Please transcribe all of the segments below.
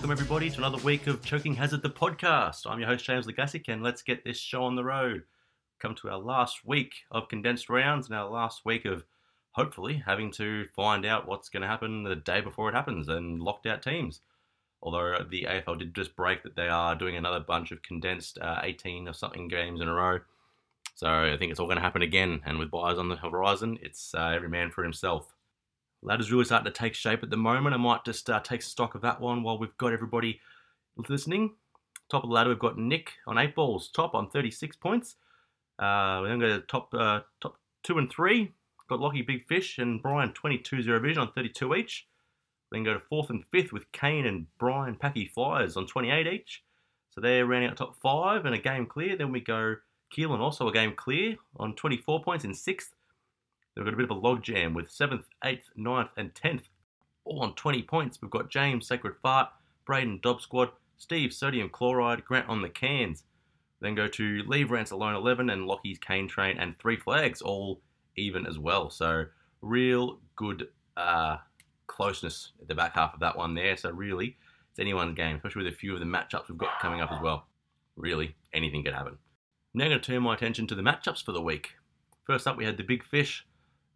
welcome everybody to another week of Choking Hazard, the podcast. I'm your host, James Legasic, and let's get this show on the road. Come to our last week of condensed rounds and our last week of hopefully having to find out what's going to happen the day before it happens and locked out teams. Although the AFL did just break that they are doing another bunch of condensed uh, 18 or something games in a row. So I think it's all going to happen again. And with buyers on the horizon, it's uh, every man for himself. Ladder's really starting to take shape at the moment. I might just uh, take stock of that one while we've got everybody listening. Top of the ladder, we've got Nick on eight balls, top on 36 points. Uh, we then go to top uh, top two and three. Got Lockie Big Fish and Brian 22 0 vision on 32 each. Then go to fourth and fifth with Kane and Brian Packy Flyers on 28 each. So they're rounding out top five and a game clear. Then we go Keelan also a game clear on 24 points in sixth. They've got a bit of a logjam with 7th, 8th, 9th, and 10th, all on 20 points. We've got James Sacred Fart, Braden Dob Squad, Steve Sodium Chloride, Grant on the cans. Then go to Leave Rants Alone 11 and Lockie's Cane Train and Three Flags, all even as well. So, real good uh, closeness at the back half of that one there. So, really, it's anyone's game, especially with a few of the matchups we've got coming up as well. Really, anything could happen. Now, I'm going to turn my attention to the matchups for the week. First up, we had the Big Fish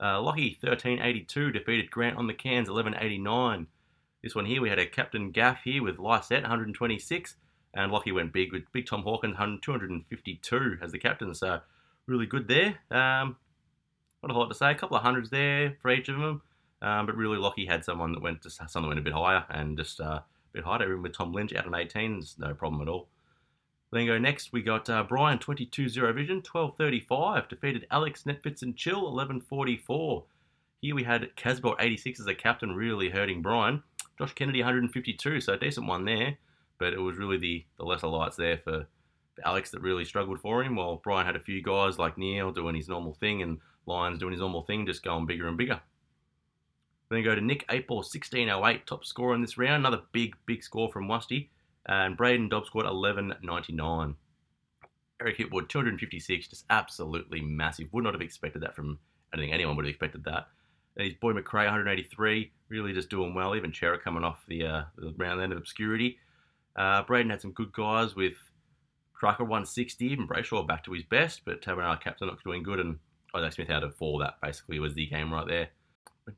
uh, Lockie 1382 defeated Grant on the cans 1189. This one here we had a Captain Gaff here with Lycett 126, and Lockie went big with Big Tom Hawkins 252 as the captain. So really good there. Um, not a lot to say. A couple of hundreds there for each of them, um, but really Lockie had someone that went just someone that went a bit higher and just uh, a bit higher. Even with Tom Lynch out on 18, no problem at all. Then go next, we got uh, Brian 22 0 Vision, 1235, defeated Alex Netfits and Chill, 1144. Here we had Casboult 86 as a captain, really hurting Brian. Josh Kennedy 152, so a decent one there, but it was really the, the lesser lights there for, for Alex that really struggled for him, while Brian had a few guys like Neale doing his normal thing and Lyons doing his normal thing, just going bigger and bigger. Then go to Nick 8 ball 1608, top scorer in this round. Another big, big score from Wusty and Braden Dobbs scored 11.99. Eric Hipwood 256, just absolutely massive. Would not have expected that from. I don't think anyone would have expected that. And his boy Macrae 183, really just doing well. Even Chera coming off the, uh, the round end of obscurity. Uh, Braden had some good guys with Trucker 160, even Brayshaw back to his best, but Tabernacle Captain not doing good, and Isaac Smith out of four. That basically was the game right there.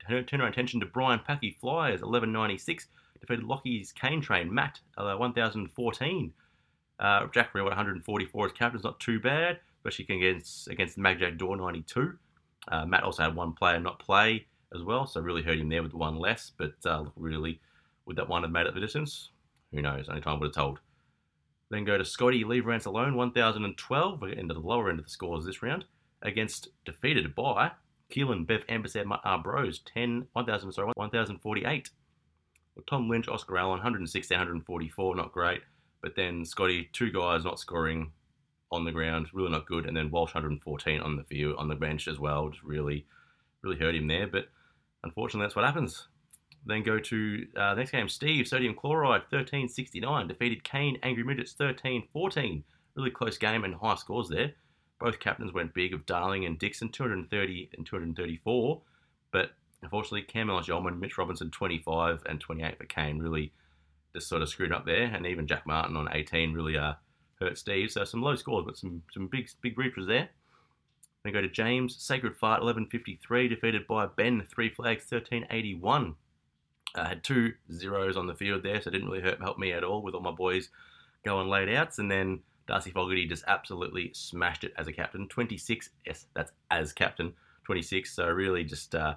Turn our attention to Brian Packy Flyers 1196 defeated Lockie's Cane Train, Matt, uh, 1014. Uh, Jack Real at 144 as captain is not too bad, especially against against Majak Daw 92. Uh, Matt also had one player not play as well, so really hurt him there with one less. But uh, really, would that one have made it the distance? Who knows? Only time would have told. Then go to Scotty Leave Rants Alone, 1012, into the lower end of the scores this round, against defeated by Keelan, Bev, Ampersand, uh, Bros, 10, 1000, sorry, 1048. Tom Lynch, Oscar Allen, 160, 144, not great. But then Scotty, two guys not scoring on the ground, really not good. And then Walsh, 114 on the field, on the bench as well, just really, really hurt him there. But unfortunately, that's what happens. Then go to uh, next game. Steve, Sodium Chloride, 1369, defeated Kane, Angry Midgets, 1314. Really close game and high scores there. Both captains went big of Darling and Dixon, 230 and 234. But Unfortunately, Cam Ellis Mitch Robinson 25 and 28 for Kane really just sort of screwed up there. And even Jack Martin on 18 really uh, hurt Steve. So some low scores, but some, some big big reaches there. Then go to James, Sacred Fight 1153, defeated by Ben, three flags 1381. Uh, had two zeros on the field there, so it didn't really hurt, help me at all with all my boys going laid outs. And then Darcy Fogarty just absolutely smashed it as a captain. 26, yes, that's as captain, 26. So really just uh,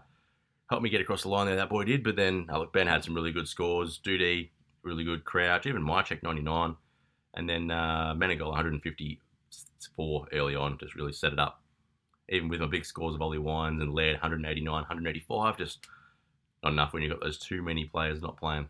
helped me get across the line there. That boy did. But then, oh, look, Ben had some really good scores. Doedee, really good. Crouch, even check 99. And then uh, 154 early on, just really set it up. Even with my big scores of Ollie Wines and Laird, 189, 185, just not enough when you've got those too many players not playing.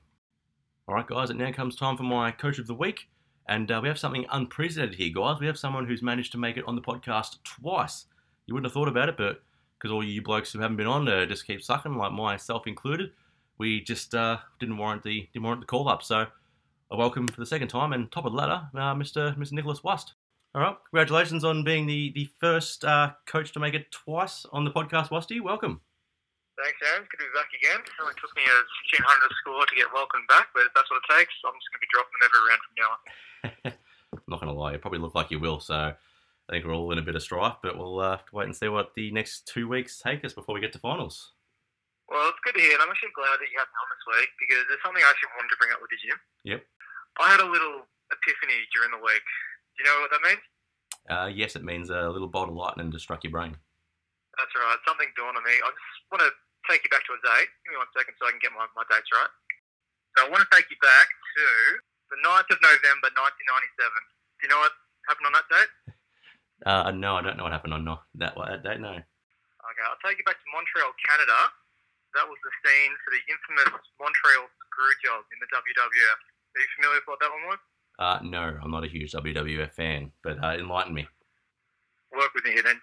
All right, guys, it now comes time for my coach of the week. And uh, we have something unprecedented here, guys. We have someone who's managed to make it on the podcast twice. You wouldn't have thought about it, but because all you blokes who haven't been on uh, just keep sucking, like myself included. We just uh, didn't warrant the didn't warrant the call up. So, a welcome for the second time and top of the ladder, uh, Mr. Mr. Nicholas Wust. All right, congratulations on being the the first uh, coach to make it twice on the podcast, Wusty. Welcome. Thanks, James. Good to be back again. It only took me a 1600 score to get welcomed back, but if that's what it takes, I'm just going to be dropping them every round from now on. I'm not going to lie, you probably look like you will, so I think we're all in a bit of strife, but we'll uh, have to wait and see what the next two weeks take us before we get to finals. Well, it's good to hear, and I'm actually glad that you had me on this week because there's something I actually wanted to bring up with you, Jim. Yep. I had a little epiphany during the week. Do you know what that means? Uh, yes, it means a little bolt of lightning just struck your brain. That's right. Something dawned on me. I just want to take you back to a date. Give me one second so I can get my, my dates right. So I want to take you back to the 9th of November 1997. Do you know what happened on that date? Uh, no, I don't know what happened on no, that, I don't know. Okay, I'll take you back to Montreal, Canada. That was the scene for the infamous Montreal screw job in the WWF. Are you familiar with what that one was? Uh, no, I'm not a huge WWF fan, but uh, enlighten me. Work with me here then.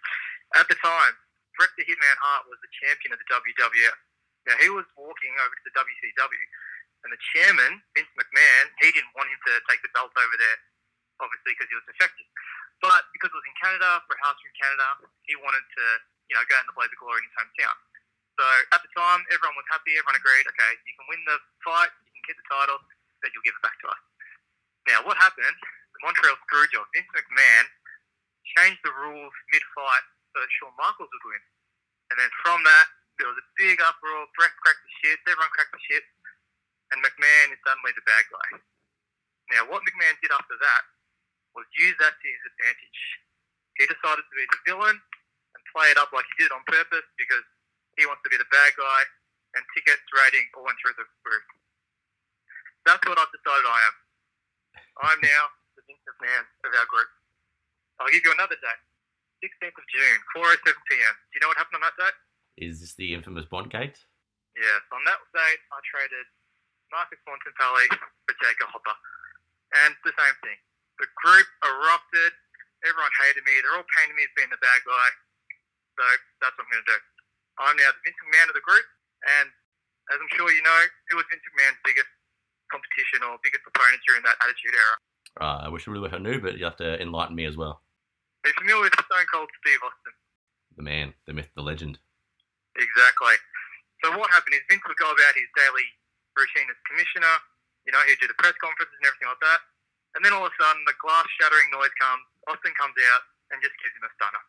At the time, Bret the Hitman Hart was the champion of the WWF. Now, he was walking over to the WCW, and the chairman, Vince McMahon, he didn't want him to take the belt over there, obviously, because he was defective. But because it was Canada, for a house from Canada, he wanted to, you know, go out and play the glory in his hometown. So at the time, everyone was happy. Everyone agreed, okay, you can win the fight, you can get the title, but you'll give it back to us. Now, what happened? The Montreal Screwjob, Vince McMahon, changed the rules mid-fight so that Shawn Michaels would win. And then from that, there was a big uproar. Bret cracked the shit. Everyone cracked the shit. And McMahon is suddenly the bad guy. Now, what McMahon did after that was use that to his advantage. He decided to be the villain and play it up like he did on purpose because he wants to be the bad guy, and tickets ratings all went through the roof. That's what I've decided I am. I'm now the Vince Man of our group. I'll give you another date. 16th of June, 4.07 p.m. Do you know what happened on that date? Is this the infamous Bondgate? Yes, on that date, I traded Marcus Bontempelli for Jacob Hopper. And the same thing. The group erupted. Everyone hated me. They're all painting me as being the bad guy. So that's what I'm going to do. I'm now the Vince McMahon of the group. And as I'm sure you know, who was Vince McMahon's biggest competition or biggest opponent during that Attitude Era? Uh, I wish I really wish I knew, but you have to enlighten me as well. Are you familiar with Stone Cold Steve Austin? The man, the myth, the legend. Exactly. So what happened is Vince would go about his daily routine as commissioner. You know, he'd do the press conferences and everything like that. And then all of a sudden, the glass shattering noise comes. Austin comes out and just gives him a stunner.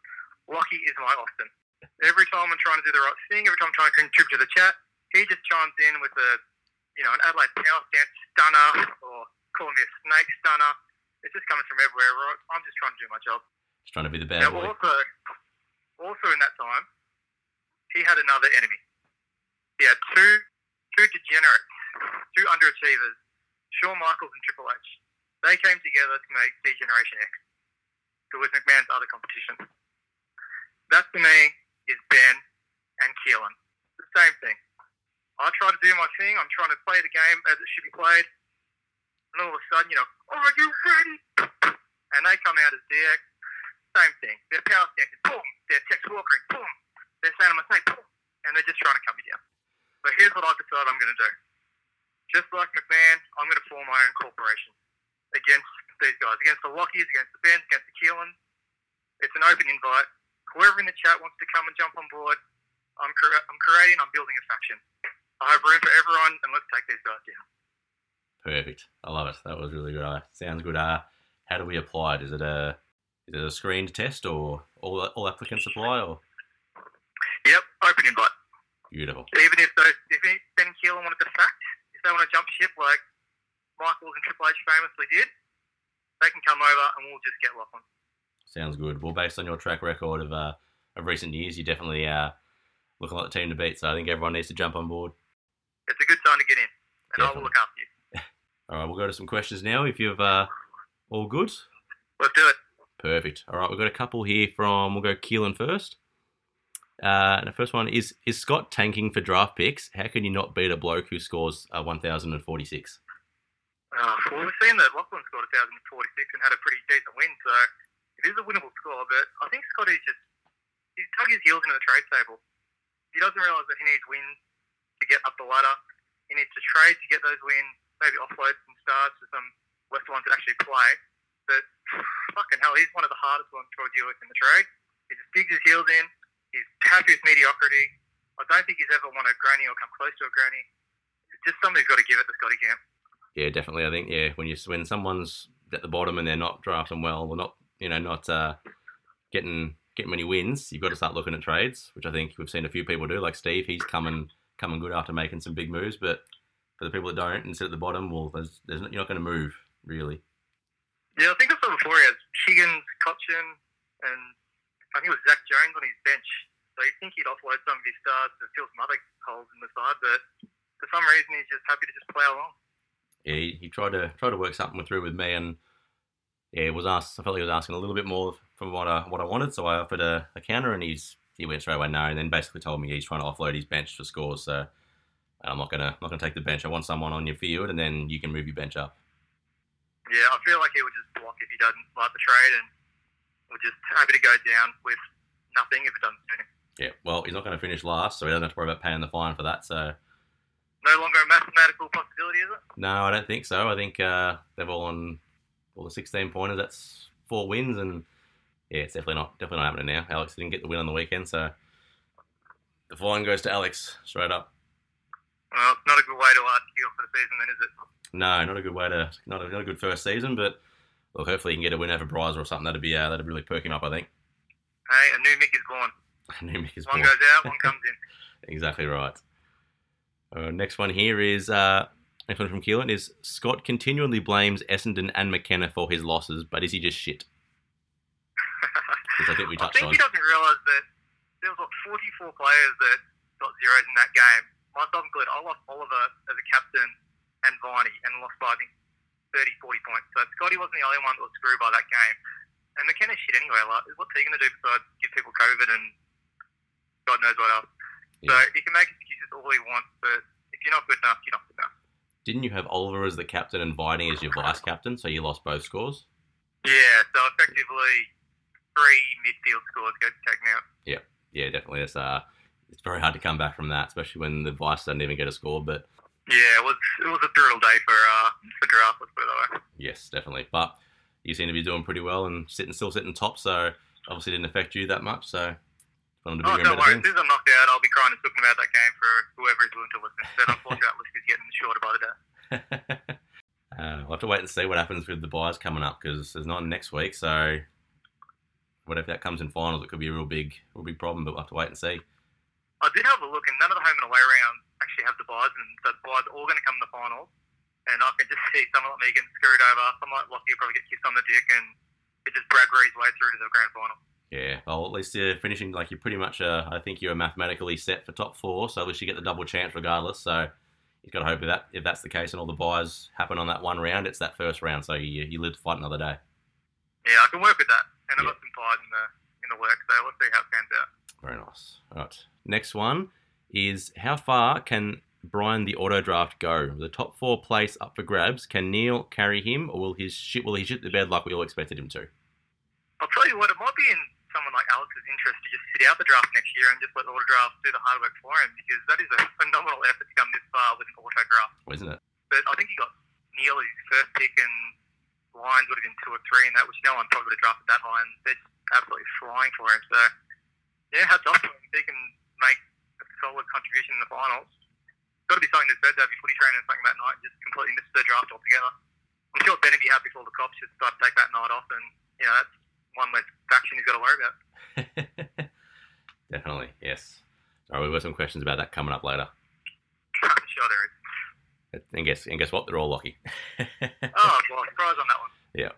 Lucky is my Austin. Every time I'm trying to do the right thing, every time I'm trying to contribute to the chat, he just chimes in with a, you know, an Adelaide power stance stunner or calling me a snake stunner. It's just coming from everywhere. Right? I'm just trying to do my job. Just trying to be the bad Now, boy. also, also in that time, he had another enemy. He had two, two degenerates, two underachievers, Shawn Michaels and Triple H. They came together to make D-Generation X, who was McMahon's other competition. That to me is Ben and Keelan. The same thing. I try to do my thing. I'm trying to play the game as it should be played. And all of a sudden, you know, oh, are you ready? And they come out as DX. Same thing. They're power stancing, boom. They're Tex Walkering, boom. They're saying I'm boom. And they're just trying to cut me down. But here's what I've decided I'm going to do. Just like McMahon, I'm going to form my own corporation against these guys, against the Lockies, against the Bens, against the Keelans. It's an open invite. Whoever in the chat wants to come and jump on board, I'm, cre- I'm creating, I'm building a faction. I have room for everyone, and let's take these guys down. Perfect. I love it. That was really good. Uh, sounds good. Uh, how do we apply it? Is it a is it a screened test or all all applicants apply or Yep, open invite. beautiful? Even if those, if Ben Keelan wanted to fact, if they want to jump ship like Michaels and Triple H famously did, they can come over and we'll just get locked on. Sounds good. Well, based on your track record of uh, of recent years, you definitely uh, looking like the team to beat. So I think everyone needs to jump on board. It's a good time to get in, and I will look after you. All right, we'll go to some questions now. If you've uh, all good, Let's do it. perfect. All right, we've got a couple here from. We'll go Keelan first. Uh, the first one is is Scott tanking for draft picks? How can you not beat a bloke who scores uh, 1,046? Uh, well, we've seen that Lachlan scored 1,046 and had a pretty decent win, so it is a winnable score. But I think Scotty's just he's dug his heels into the trade table. He doesn't realise that he needs wins to get up the ladder. He needs to trade to get those wins. Maybe offload some stars to some lesser ones that actually play. But fucking hell, he's one of the hardest ones to deal with in the trade. He just digs his heels in. He's happy with mediocrity. I don't think he's ever won a granny or come close to a granny. It's just somebody's got to give it to Scotty Camp. Yeah, definitely. I think yeah, when you when someone's at the bottom and they're not drafting well, or not you know not uh, getting getting many wins, you've got to start looking at trades, which I think we've seen a few people do. Like Steve, he's coming coming good after making some big moves, but for the people that don't and sit at the bottom, well, there's, there's not, you're not going to move really. Yeah, I think I saw before he has Higgins, Cotchin, and I think it was Zach Jones on his bench. So you think he'd offload some of his stars to fill some other holes in the side, but for some reason he's just happy to just play along. Yeah, he, he tried to try to work something through with me, and yeah, was asked. I felt like he was asking a little bit more from what I what I wanted, so I offered a, a counter, and he's he went straight away no, and then basically told me he's trying to offload his bench for scores. So I'm not gonna not gonna take the bench. I want someone on your field, and then you can move your bench up. Yeah, I feel like he would just block if he doesn't like the trade, and we're just happy to go down with nothing if it doesn't suit him. Yeah, well, he's not going to finish last, so he doesn't have to worry about paying the fine for that. So no longer a mathematical possibility, is it? No, I don't think so. I think uh, they've all on all the 16 pointers. That's four wins, and yeah, it's definitely not definitely not happening now. Alex didn't get the win on the weekend, so the fine goes to Alex straight up. Well, it's not a good way to kick for the season, then, is it? No, not a good way to not a, not a good first season, but well, hopefully he can get a win over Bryza or something. That'd be uh, that'd really perk him up, I think. Hey, a new Mick is born. a new Mick is one born. goes out, one comes in. exactly right. Uh, next one here is uh, next one from Keelan is Scott continually blames Essendon and McKenna for his losses, but is he just shit? I think we touched I think on. he doesn't realise that there was like 44 players that got zeros in that game. Myself included, I lost Oliver as a captain and Viney and lost by I think 30, 40 points. So Scotty wasn't the only one that was screwed by that game. And McKenna's shit anyway. Like, what's he going to do besides give people COVID and God knows what else? So Yeah. he can make excuses all he wants, but if you're not good enough, you're not good enough. Didn't you have Oliver as the captain and Viney as your vice captain, so you lost both scores? Yeah, so effectively three midfield scores get taken out. Yeah, yeah, definitely. It's uh, it's very hard to come back from that, especially when the vice doesn't even get a score. But Yeah, it was it was a brutal day for uh for draft. Let's put it that way. yes, definitely. But you seem to be doing pretty well and sitting still sitting top, so obviously didn't affect you that much. So to Oh, be better worry. As soon as I'm knocked out, I'll be crying and talking about that game for whoever is willing to listen. But unfortunately, that list is getting shorter by the day. uh, we'll have to wait and see what happens with the byes coming up because there's not next week. So whatever that comes in finals, it could be a real big, real big problem. But we'll have to wait and see. I did have a look, and none of the home and away rounds actually have the byes, and so the byes are all going to come in the finals. And I can just see someone like me getting screwed over. Someone like Lockie will probably get kissed on the dick, and it just Bradbury's way through to the grand final. Yeah, well, at least you're finishing like you're pretty much. Uh, I think you're mathematically set for top four, so at least you get the double chance regardless. So you've got to hope that if that's the case and all the byes happen on that one round, it's that first round, so you you live to fight another day. Yeah, I can work with that, and I've Yeah. got some buys in the in the works. So let's see how it pans out. Very nice. All right. Next one is how far can Brian the auto draft go? The top four place up for grabs. Can Neale carry him, or will his shit will he shit the bed like we all expected him to? I'll tell you what, it might be in Alex's interest to just sit out the draft next year and just let the auto draft do the hard work for him because that is a phenomenal effort to come this far with an auto draft. Oh, isn't it? But I think he got Neale his first pick and Lyons would have been two or three in that, which no one probably would have drafted that high and they're just absolutely flying for him. So, yeah, hats off to him. If he can make a solid contribution in the finals. It's Got to be something that's better to have your footy training and something that night and just completely miss the draft altogether. I'm sure Ben would be happy for all the cops should start to take that night off and, you know, that's one less faction he's got to worry about. Definitely, yes. All right, we've got some questions about that coming up later. Sure there is. And guess and guess what? They're all lucky. Oh, well, surprise on that one. Yeah.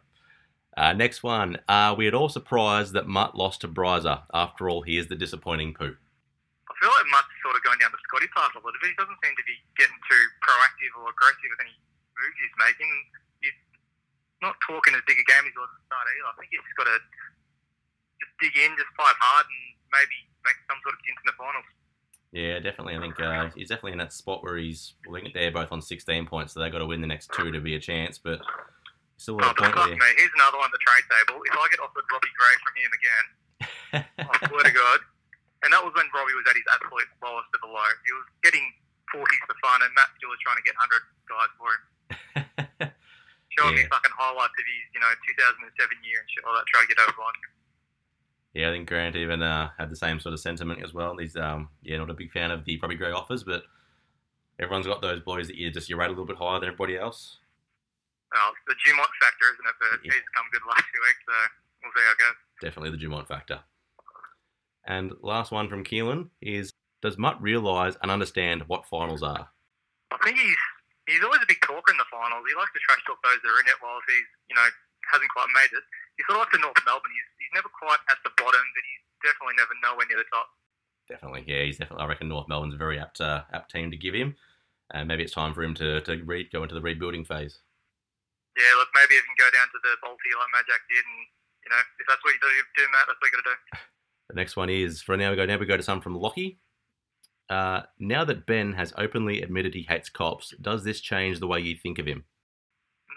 Uh, next one. Are we at all surprised that Mutt lost to Bryza? After all, he is the disappointing poo. I feel like Mutt's sort of going down the Scotty path a little bit. He doesn't seem to be getting too proactive or aggressive with any moves he's making. He's not talking as big a game as he was at the start either. I think he's just got to just dig in, just fight hard, and maybe make some sort of dent in the finals. Yeah, definitely. I think uh, he's definitely in that spot where he's. I think they're both on 16 points, so they've got to win the next two to be a chance. But still Oh, a point where me, here's another one at the trade table. If I get offered Robbie Gray from him again, I swear to God. And that was when Robbie was at his absolute lowest of the low. He was getting 40s for fun, and Matt still was trying to get 100 guys for him. Showing me fucking highlights of his, you know, 2007 year and shit like that, trying to get over on. Yeah, I think Grant even uh, had the same sort of sentiment as well. He's um, yeah, not a big fan of the probably Gray offers, but everyone's got those boys that you just you rate a little bit higher than everybody else. Well, the Dumont factor, isn't it? But Yeah. he's come good last few weeks, so we'll see how it goes. Definitely the Dumont factor. And last one from Keelan is: Does Mutt realise and understand what finals are? I think he's he's always a big talker in the finals. He likes to trash talk those that are in it, while he's you know hasn't quite made it. He's sort of like the North Melbourne. He's he's never quite at the bottom, but he's definitely never nowhere near the top. Definitely, yeah, he's definitely. I reckon North Melbourne's a very apt uh, apt team to give him, and maybe it's time for him to to re- go into the rebuilding phase. Yeah, look, maybe he can go down to the Balti like Majak did, and you know if that's what you do, do Matt, that's what you got to do. The next one is for now we go now we go to some from Lockie. Uh, now that Ben has openly admitted he hates cops, does this change the way you think of him?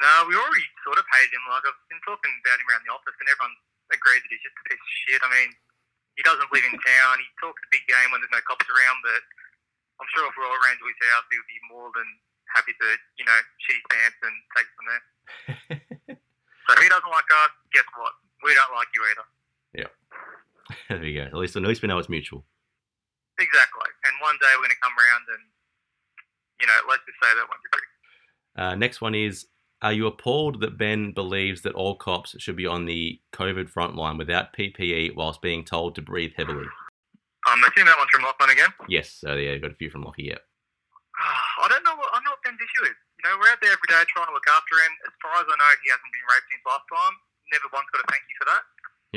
No, we already sort of hated him. Like I've been talking about him around the office, and everyone agrees that he's just a piece of shit. I mean, he doesn't live in town. He talks a big game when there's no cops around, but I'm sure if we all ran to his house, he would be more than happy to, you know, shit his pants and take it from there. So if he doesn't like us, guess what? We don't like you either. Yeah. there we go. At least at least we know it's mutual. Exactly. And one day we're going to come around and, you know, let's just say that won't be pretty. Uh, next one is: Are you appalled that Ben believes that all cops should be on the COVID front line without PPE whilst being told to breathe heavily? Um, I'm assuming that one's from Lachlan again. Yes, so yeah, got a few from Lockie. Yeah, ah, I don't know what I know what Ben's issue is. You know, we're out there every day trying to look after him. As far as I know, he hasn't been raped since last time. Never once got a thank you for that.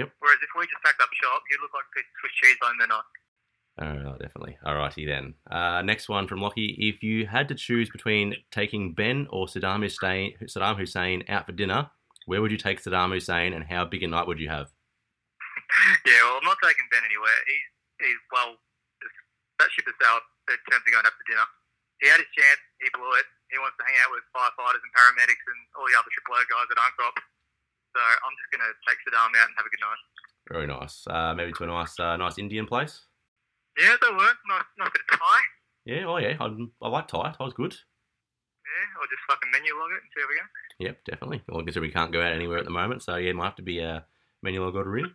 Yep. Whereas if we just packed up shop, he'd look like a piece of Swiss cheese on the night. Oh, definitely. Alrighty then. Uh, next one from Lockie. If you had to choose between taking Ben or Saddam Hussein, Saddam Hussein out for dinner, where would you take Saddam Hussein and how big a night would you have? yeah, well, I'm not taking Ben anywhere. He's he's well, that ship has sailed in terms of going out for dinner. He had his chance. He blew it. He wants to hang out with firefighters and paramedics and all the other triple O guys at Uncrop. So I'm just going to take Saddam out and have a good night. Very nice. Uh, maybe to a nice, uh, nice Indian place. Yeah, that worked. Nice, nice bit of Thai. Yeah. Oh yeah. I, I like Thai. Thai's good. Yeah, or just fucking Menulog it and see how we go. Yep, definitely. Well, I guess we can't go out anywhere at the moment, so yeah, might have to be a Menulog order in.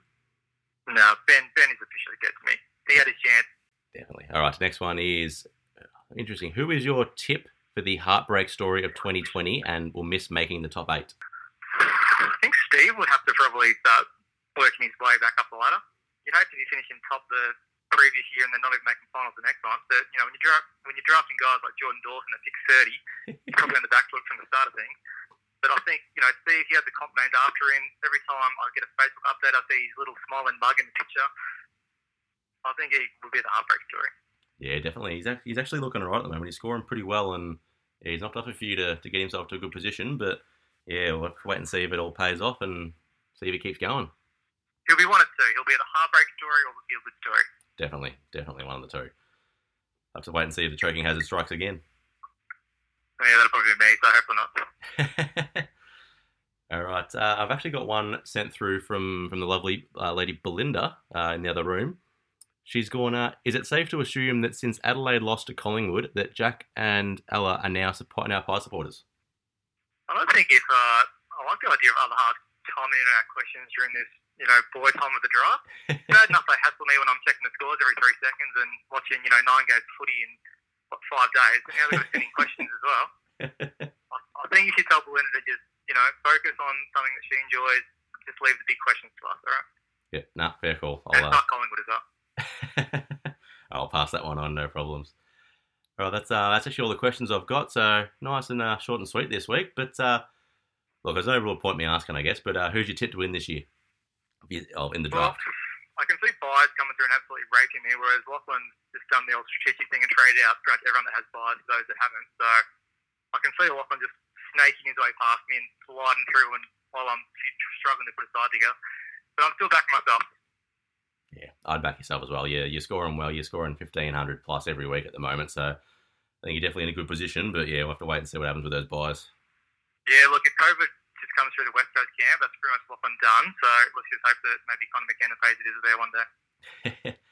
No, Ben Ben is officially dead to me. He had his chance. Definitely. All right. Next one is uh, interesting. Who is your tip for the heartbreak story of 2020 and will miss making the top eight? I think Steve would have to probably start working his way back up the ladder. You'd hope to be finishing top the previous year and then not even making finals the next time. But you know, when you draft when you're drafting guys like Jordan Dawson at pick 30, you're probably on the back foot from the start of things. But I think you know, Steve, he had the comp named after him. Every time I get a Facebook update, I see his little smiling mug in the picture. I think he would be the heartbreak story. Yeah, definitely. He's actually, he's actually looking all right at the moment. He's scoring pretty well, and yeah, he's knocked off a few to, to get himself to a good position. But yeah, we'll have to wait and see if it all pays off and see if he keeps going. He'll be one of two. He'll be the heartbreak story or the feel good story. Definitely, definitely one of the two. Have to wait and see if the choking hazard strikes again. Yeah, that'll probably be me. So hopefully not. All right. Uh, I've actually got one sent through from from the lovely uh, lady Belinda uh, in the other room. She's gone. Uh, is it safe to assume that since Adelaide lost to Collingwood, that Jack and Ella are now support now Pie supporters? I don't think if uh, I like the idea of other chiming in on our questions during this, you know, boy time of the draft. Bad enough they hassle me when I'm checking the scores every three seconds and watching, you know, nine games footy in what five days. And now they've got to questions as well. I, I think you should tell Belinda to just, you know, focus on something that she enjoys. Just leave the big questions to us, all right? yeah. Nah. Fair call. And I'll. Uh, start Collingwood as well. I'll pass that one on. No problems. All right. That's uh, that's actually all the questions I've got. So nice and uh, short and sweet this week. But uh, look, there's no real point me asking, I guess. But uh, who's your tip to win this year? Oh, in the draft? Well. I can see byes coming through and absolutely raping me, whereas Lachlan's just done the old strategic thing and traded out pretty much everyone that has byes, those that haven't. So I can see Lachlan just snaking his way past me and sliding through and while I'm struggling to put a side together. But I'm still backing myself. Yeah, I'd back yourself as well. Yeah, you're scoring well. You're scoring 1500 plus every week at the moment. So I think you're definitely in a good position. But yeah, we'll have to wait and see what happens with those byes. Yeah, look, if COVID comes through the West Coast camp, that's pretty much Lachlan done. So let's just hope that maybe Conor McKenna pays it is there one day.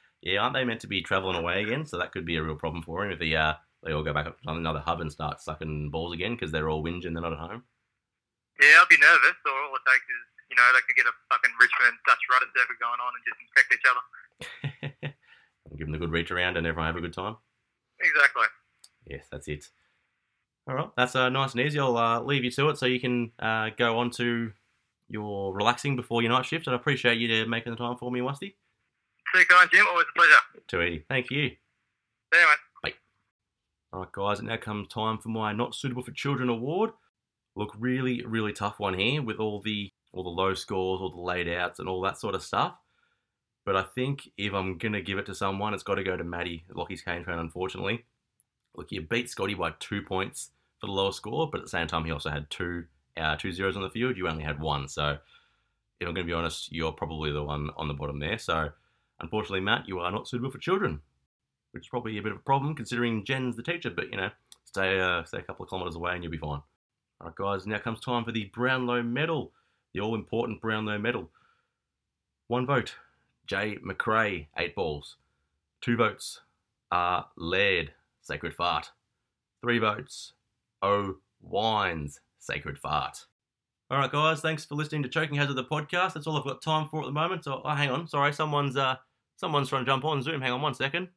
yeah, aren't they meant to be travelling away again? So that could be a real problem for him if they, uh, they all go back up to another hub and start sucking balls again because they're all whinging they're not at home. Yeah, I'll be nervous. Or all it takes is, you know, they could get a fucking Richmond Dutch rudder circuit going on and just infect each other. Give them a good reach around and everyone have a good time. Exactly. Yes, that's it. All right, that's uh, nice and easy. I'll uh, leave you to it so you can uh, go on to your relaxing before your night shift. And I appreciate you making the time for me, Wusty. See you, kind Jim. Always a pleasure. Too easy. Thank you. See you, mate. All right, guys, it now comes time for my Not Suitable for Children award. Look, really, really tough one here with all the all the low scores, all the laid outs, and all that sort of stuff. But I think if I'm gonna give it to someone, it's got to go to Matty Lockie's Cane Train. Unfortunately, look, you beat Scotty by two points for the lower score, but at the same time, he also had two uh, two zeros on the field. You only had one, so if I'm gonna be honest, you're probably the one on the bottom there. So, unfortunately, Matt, you are not suitable for children which is probably a bit of a problem considering Jen's the teacher. But you know, stay uh, stay a couple of kilometres away and you'll be fine. All right, guys. Now comes time for the Brownlow Medal, the all important Brownlow Medal. One vote, Jay Macrae, eight balls. Two votes are Laird, Sacred Fart. Three votes, O Wines, Sacred Fart. All right, guys. Thanks for listening to Choking Hazard the podcast. That's all I've got time for at the moment. So, oh, hang on. Sorry, someone's uh, someone's trying to jump on Zoom. Hang on one second.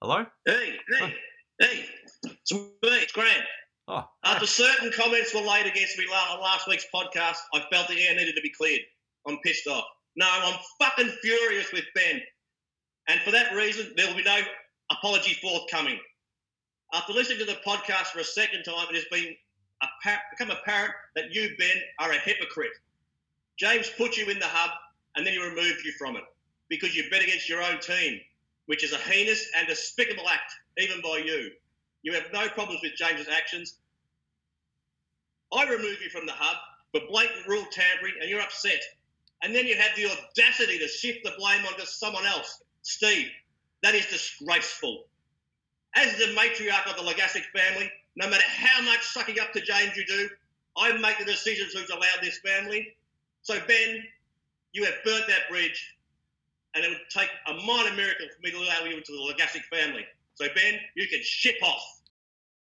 Hello? Hey, hey, hey, it's me, it's Grant. Oh, After certain comments were laid against me on last week's podcast, I felt the air needed to be cleared. I'm pissed off. No, I'm fucking furious with Ben. And for that reason, there will be no apology forthcoming. After listening to the podcast for a second time, it has been become apparent that you, Ben, are a hypocrite. James put you in the hub and then he removed you from it because you bet against your own team, which is a heinous and despicable act, even by you. You have no problems with James's actions. I remove you from the hub for blatant rule tampering and you're upset. And then you have the audacity to shift the blame onto someone else. Steve, that is disgraceful. As the matriarch of the Legassic family, no matter how much sucking up to James you do, I make the decisions who's allowed this family. So, Ben, you have burnt that bridge, and it would take a minor miracle for me to allow you into the Legassic family. So, Ben, you can ship off.